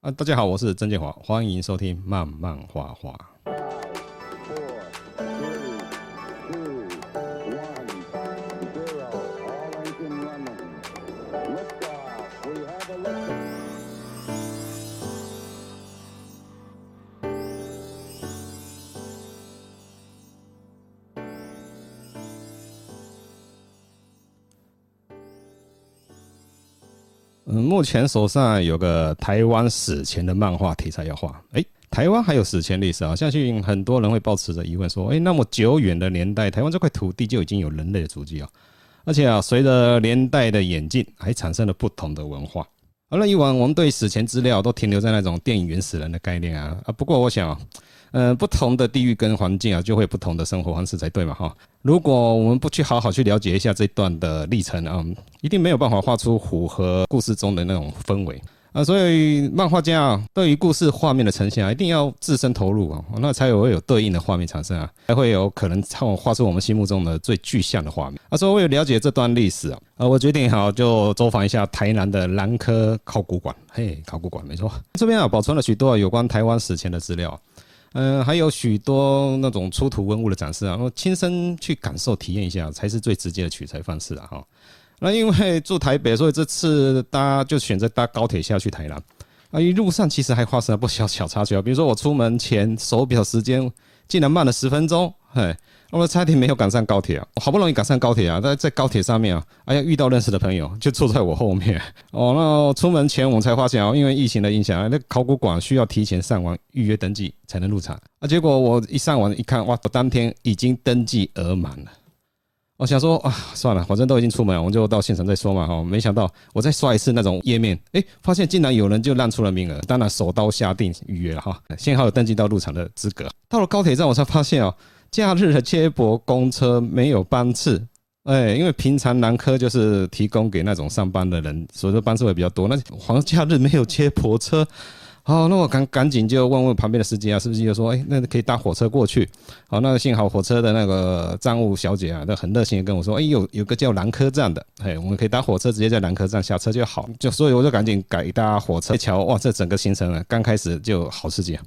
啊，大家好，我是曾建华，欢迎收听慢慢画画。嗯，目前手上有个台湾史前的漫画题材要画。哎，台湾还有史前历史啊？相信很多人会抱持着疑问说：哎，那么久远的年代，台湾这块土地就已经有人类的足迹啊？而且啊，随着年代的演进，还产生了不同的文化。而以往我们对史前资料都停留在那种电影原始人的概念啊啊！不过我想。嗯，不同的地域跟环境啊，就会有不同的生活方式才对嘛哈。如果我们不去好好去了解一下这段的历程啊，一定没有办法画出符合故事中的那种氛围啊。所以漫画家啊，对于故事画面的呈现啊，一定要自身投入啊，那才有会有对应的画面产生啊，才会有可能画画出我们心目中的最具象的画面啊。所以为了了解这段历史啊，啊，我决定好就走访一下台南的南科考古馆。嘿，考古馆没错，这边啊保存了许多有关台湾史前的资料。嗯，还有许多那种出土文物的展示啊，我亲身去感受体验一下，才是最直接的取材方式啊哈。那因为住台北，所以这次搭就选择搭高铁下去台南啊，一路上其实还发生了不少小插曲啊，比如说我出门前手表时间竟然慢了十分钟，嘿。我差点没有赶上高铁啊！好不容易赶上高铁啊，在在高铁上面啊，哎呀，遇到认识的朋友就坐在我后面哦。那出门前我们才发现啊，因为疫情的影响，那考古馆需要提前上网预约登记才能入场啊。结果我一上网一看，哇，我当天已经登记额满了。我想说啊，算了，反正都已经出门了，我们就到现场再说嘛。哈，没想到我再刷一次那种页面，哎，发现竟然有人就让出了名额，当然手刀下定预约了哈，幸好有登记到入场的资格。到了高铁站，我才发现哦。假日的接驳公车没有班次，哎，因为平常南科就是提供给那种上班的人，所以说班次会比较多。那黄假日没有接驳车，好，那我赶赶紧就问问旁边的司机啊，司机就说，哎，那可以搭火车过去。好，那幸好火车的那个站务小姐啊，都很热心的跟我说，哎，有有个叫南科站的，哎，我们可以搭火车直接在南科站下车就好。就所以我就赶紧改搭火车。一瞧，哇，这整个行程啊，刚开始就好刺激啊。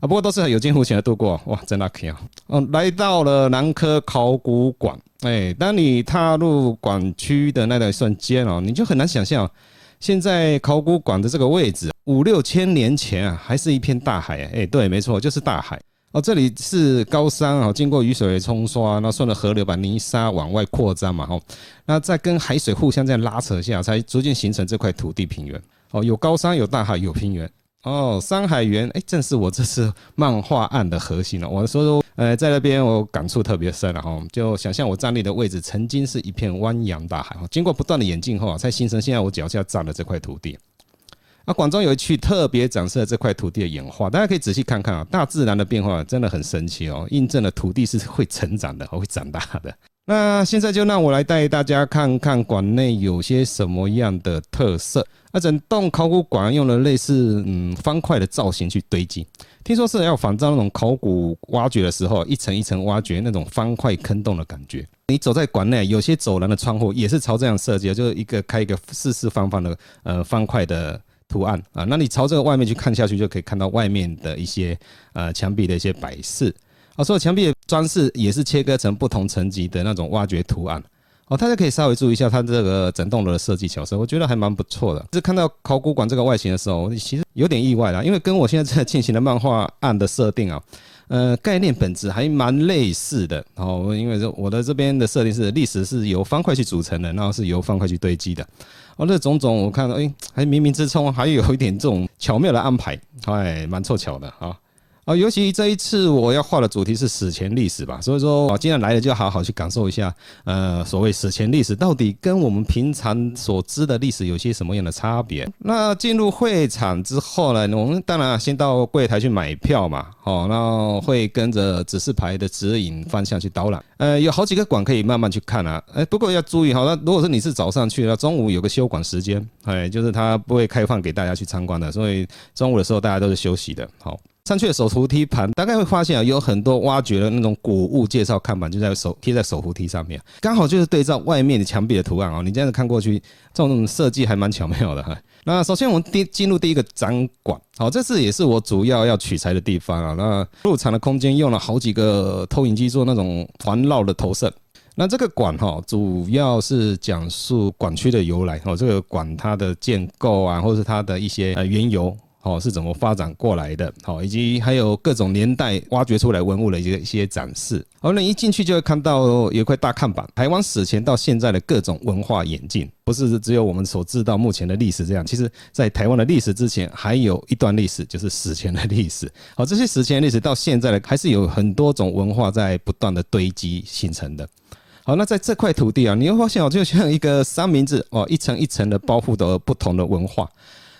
啊，不过都是有惊无险的度过，哇，真 lucky 啊！嗯，来到了南科考古馆，哎，当你踏入馆区的那段瞬间哦，你就很难想象，现在考古馆的这个位置，五六千年前啊，还是一片大海，哎，对，没错，就是大海哦。这里是高山啊，经过雨水冲刷，那顺着河流把泥沙往外扩张嘛，哦，那再跟海水互相这样拉扯下，才逐渐形成这块土地平原。哦，有高山，有大海，有平原。哦，山海原，哎，正是我这次漫画案的核心了。我说说，呃，在那边我感触特别深了哈，就想象我站立的位置曾经是一片汪洋大海，哈经过不断的演进后啊，才形成现在我脚下站的这块土地。啊，馆中有一区特别展示了这块土地的演化，大家可以仔细看看啊，大自然的变化真的很神奇哦，印证了土地是会成长的，会长大的。那现在就让我来带大家看看馆内有些什么样的特色。那整栋考古馆用了类似嗯方块的造型去堆积，听说是要仿照那种考古挖掘的时候一层一层挖掘那种方块坑洞的感觉。你走在馆内，有些走廊的窗户也是朝这样设计的，就是一个开一个四四方方的呃方块的图案啊。那你朝这个外面去看下去，就可以看到外面的一些呃墙壁的一些摆饰。啊，所有墙壁装饰也是切割成不同层级的那种挖掘图案。哦，大家可以稍微注意一下它这个整栋楼的设计巧思，我觉得还蛮不错的。是看到考古馆这个外形的时候，其实有点意外啦，因为跟我现在在进行的漫画案的设定啊，呃，概念本质还蛮类似的。然后因为我的这边的设定是历史是由方块去组成的，然后是由方块去堆积的。哦，那种种我看到，哎，还冥冥之中还有一点这种巧妙的安排，哎，蛮凑巧的啊。啊，尤其这一次我要画的主题是史前历史吧，所以说我既然来了就要好好去感受一下，呃，所谓史前历史到底跟我们平常所知的历史有些什么样的差别？那进入会场之后呢，我们当然先到柜台去买票嘛，哦，那会跟着指示牌的指引方向去导览，呃，有好几个馆可以慢慢去看啊，哎，不过要注意哈，那如果说你是早上去，那中午有个休馆时间，哎，就是它不会开放给大家去参观的，所以中午的时候大家都是休息的，好。上去的手扶梯旁，大概会发现啊，有很多挖掘的那种古物介绍看板，就在手贴在手扶梯上面，刚好就是对照外面的墙壁的图案哦。你这样子看过去，这种设计还蛮巧妙的哈。那首先我们第进入第一个展馆，好，这次也是我主要要取材的地方啊。那入场的空间用了好几个投影机做那种环绕的投射。那这个馆哈，主要是讲述馆区的由来哦，这个馆它的建构啊，或是它的一些呃缘由哦，是怎么发展过来的，好，以及还有各种年代挖掘出来文物的一些一些展示。好，那一进去就会看到有块大看板，台湾史前到现在的各种文化演进，不是只有我们所知道目前的历史这样，其实在台湾的历史之前还有一段历史，就是史前的历史。好，这些史前历史到现在呢，还是有很多种文化在不断的堆积形成的。好，那在这块土地啊，你会发现哦，就像一个三明治哦，一层一层的包覆的不同的文化，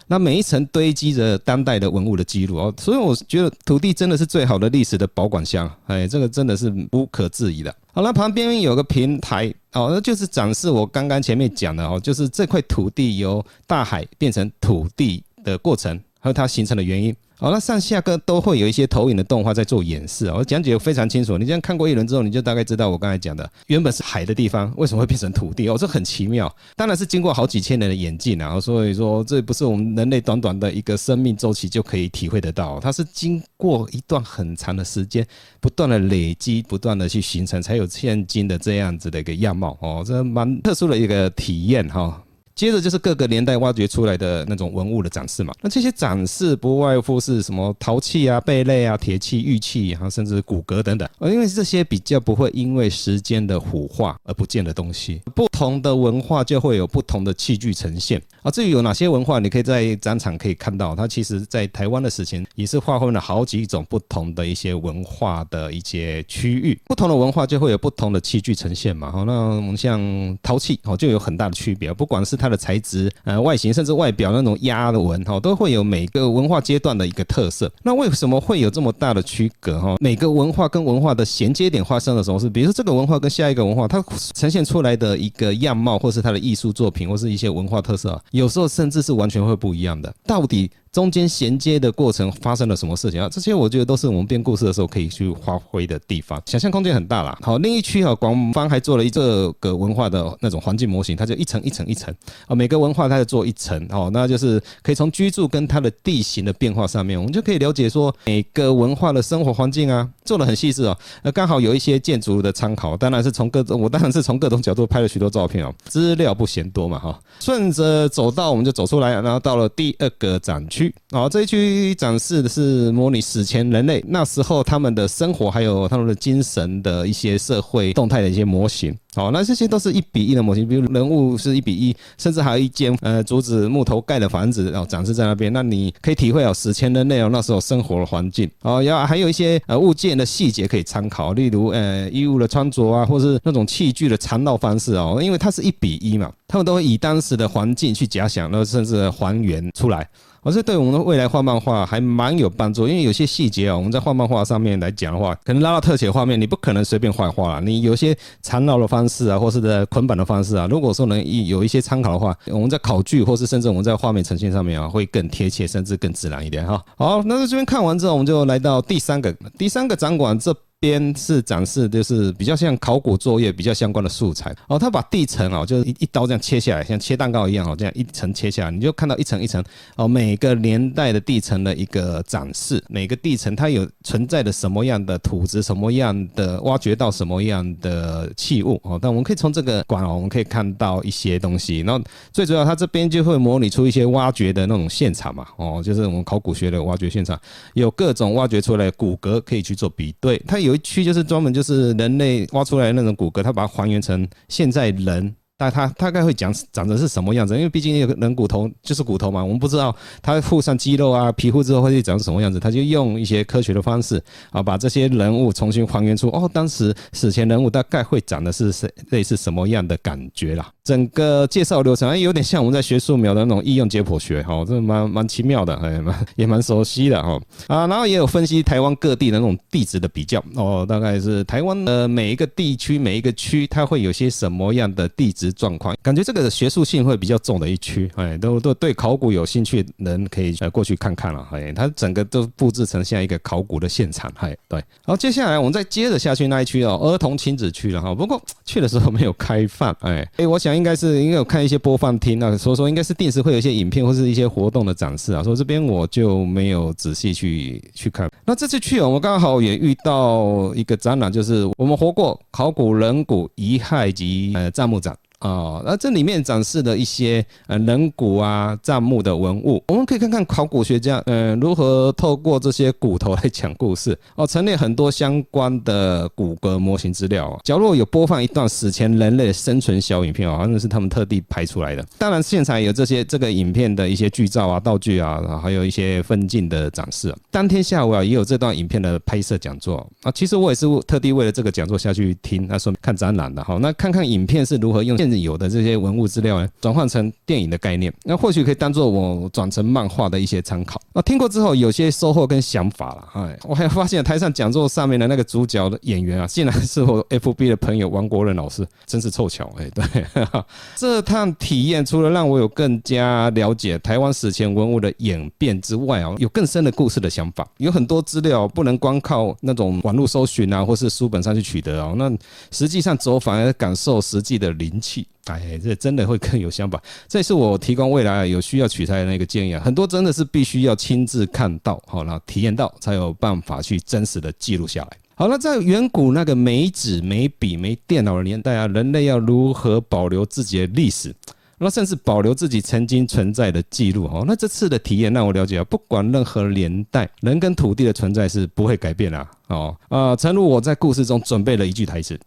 那每一层堆积着当代的文物的记录哦，所以我觉得土地真的是最好的历史的保管箱，哎，这个真的是无可置疑的。好，那旁边有个平台哦，那就是展示我刚刚前面讲的哦，就是这块土地由大海变成土地的过程和它形成的原因。好，那上下个都会有一些投影的动画在做演示啊，我讲解非常清楚。你这样看过一轮之后，你就大概知道我刚才讲的，原本是海的地方为什么会变成土地哦，这很奇妙。当然是经过好几千年的演进啊，所以说这不是我们人类短短的一个生命周期就可以体会得到，它是经过一段很长的时间，不断的累积，不断的去形成，才有现今的这样子的一个样貌哦，这蛮特殊的一个体验哈。接着就是各个年代挖掘出来的那种文物的展示嘛，那这些展示不外乎是什么陶器啊、贝类啊、铁器、玉器，然后甚至骨骼等等，而因为这些比较不会因为时间的腐化而不见的东西，不同的文化就会有不同的器具呈现啊。至于有哪些文化，你可以在展场可以看到，它其实在台湾的史前也是划分了好几种不同的一些文化的一些区域，不同的文化就会有不同的器具呈现嘛。好，那我们像陶器哦，就有很大的区别，不管是它的材质、呃外形，甚至外表那种压的纹哈，都会有每个文化阶段的一个特色。那为什么会有这么大的区隔哈？每个文化跟文化的衔接点发生了什么是，比如说这个文化跟下一个文化，它呈现出来的一个样貌，或是它的艺术作品，或是一些文化特色，有时候甚至是完全会不一样的。到底？中间衔接的过程发生了什么事情啊？这些我觉得都是我们编故事的时候可以去发挥的地方，想象空间很大啦。好，另一区哈，广方还做了一这个文化的那种环境模型，它就一层一层一层啊，每个文化它就做一层哦，那就是可以从居住跟它的地形的变化上面，我们就可以了解说每个文化的生活环境啊，做的很细致哦。那刚好有一些建筑的参考，当然是从各种，我当然是从各种角度拍了许多照片哦，资料不嫌多嘛哈。顺着走道我们就走出来，然后到了第二个展区。哦，这一区展示的是模拟史前人类那时候他们的生活，还有他们的精神的一些社会动态的一些模型。好，那这些都是一比一的模型，比如人物是一比一，甚至还有一间呃竹子木头盖的房子，然后展示在那边，那你可以体会哦史前人类哦那时候生活的环境。哦，要还有一些呃物件的细节可以参考，例如呃衣物的穿着啊，或是那种器具的缠绕方式哦，因为它是一比一嘛，他们都会以当时的环境去假想，然后甚至还原出来。而这对我们的未来画漫画还蛮有帮助，因为有些细节啊，我们在画漫画上面来讲的话，可能拉到特写画面，你不可能随便画画了。你有些缠绕的方方式啊，或是的捆绑的方式啊，如果说能有一些参考的话，我们在考据或是甚至我们在画面呈现上面啊，会更贴切，甚至更自然一点哈。好，那在这边看完之后，我们就来到第三个第三个展馆这。边是展示，就是比较像考古作业比较相关的素材哦。他把地层哦，就是一一刀这样切下来，像切蛋糕一样哦，这样一层切下来，你就看到一层一层哦，每个年代的地层的一个展示，每个地层它有存在的什么样的土质，什么样的挖掘到什么样的器物哦。但我们可以从这个馆哦，我们可以看到一些东西。然后最主要，它这边就会模拟出一些挖掘的那种现场嘛哦，就是我们考古学的挖掘现场，有各种挖掘出来骨骼可以去做比对，它有。一区就是专门就是人类挖出来那种骨骼，它把它还原成现在人，但它大概会讲长成是什么样子，因为毕竟有个人骨头就是骨头嘛，我们不知道它附上肌肉啊、皮肤之后会长成什么样子，它就用一些科学的方式啊，把这些人物重新还原出哦，当时史前人物大概会长的是类似什么样的感觉啦。整个介绍流程哎，有点像我们在学素描的那种应用解剖学哈，这蛮蛮奇妙的，哎，蛮 也蛮熟悉的哈啊，然后也有分析台湾各地的那种地质的比较哦，大概是台湾的每一个地区每一个区，它会有些什么样的地质状况，感觉这个学术性会比较重的一区，哎，都都对考古有兴趣的人可以呃过去看看了，哎，它整个都布置成像一个考古的现场，哎，对，好，接下来我们再接着下去那一区哦，儿童亲子区了哈，不过去的时候没有开放，哎，哎，我想。应该是因为有看一些播放厅啊，所以说应该是定时会有一些影片或是一些活动的展示啊，所以这边我就没有仔细去去看。那这次去哦，我刚好也遇到一个展览，就是我们活过考古人骨遗骸及呃葬墓展。哦，那这里面展示的一些呃人骨啊、战墓的文物，我们可以看看考古学家呃如何透过这些骨头来讲故事 哦，陈列很多相关的骨骼模型资料。角落有播放一段史前人类生存小影片哦，好像是他们特地拍出来的。当然，现场有这些这个影片的一些剧照啊、道具啊，还有一些分镜的展示。当天下午啊，也有这段影片的拍摄讲座啊。其实我也是特地为了这个讲座下去听，那说看展览的哈。那看看影片是如何用现有的这些文物资料呢，转换成电影的概念，那或许可以当做我转成漫画的一些参考。那听过之后，有些收获跟想法了。哎，我还发现台上讲座上面的那个主角的演员啊，竟然是我 FB 的朋友王国任老师，真是凑巧。哎，对，这趟体验除了让我有更加了解台湾史前文物的演变之外啊，有更深的故事的想法。有很多资料不能光靠那种网络搜寻啊，或是书本上去取得啊，那实际上走访而感受实际的灵气。哎，这真的会更有想法。这也是我提供未来有需要取材的那个建议啊。很多真的是必须要亲自看到，好，然后体验到，才有办法去真实的记录下来。好了，在远古那个没纸、没笔、没电脑的年代啊，人类要如何保留自己的历史，那甚至保留自己曾经存在的记录？哦，那这次的体验让我了解啊，不管任何年代，人跟土地的存在是不会改变的。哦，啊，诚如我在故事中准备了一句台词。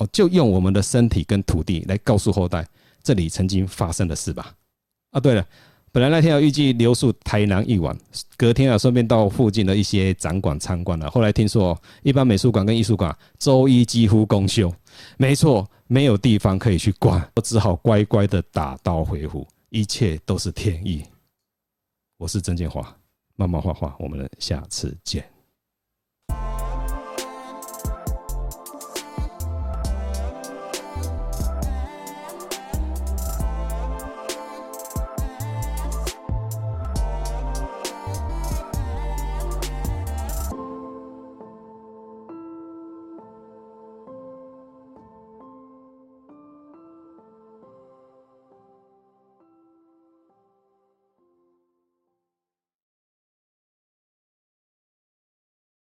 哦，就用我们的身体跟土地来告诉后代，这里曾经发生的事吧。啊，对了，本来那天要预计留宿台南一晚，隔天啊顺便到附近的一些展馆参观了。后来听说，一般美术馆跟艺术馆周一几乎公休，没错，没有地方可以去逛，我只好乖乖的打道回府。一切都是天意。我是曾建华，慢慢画画，我们下次见。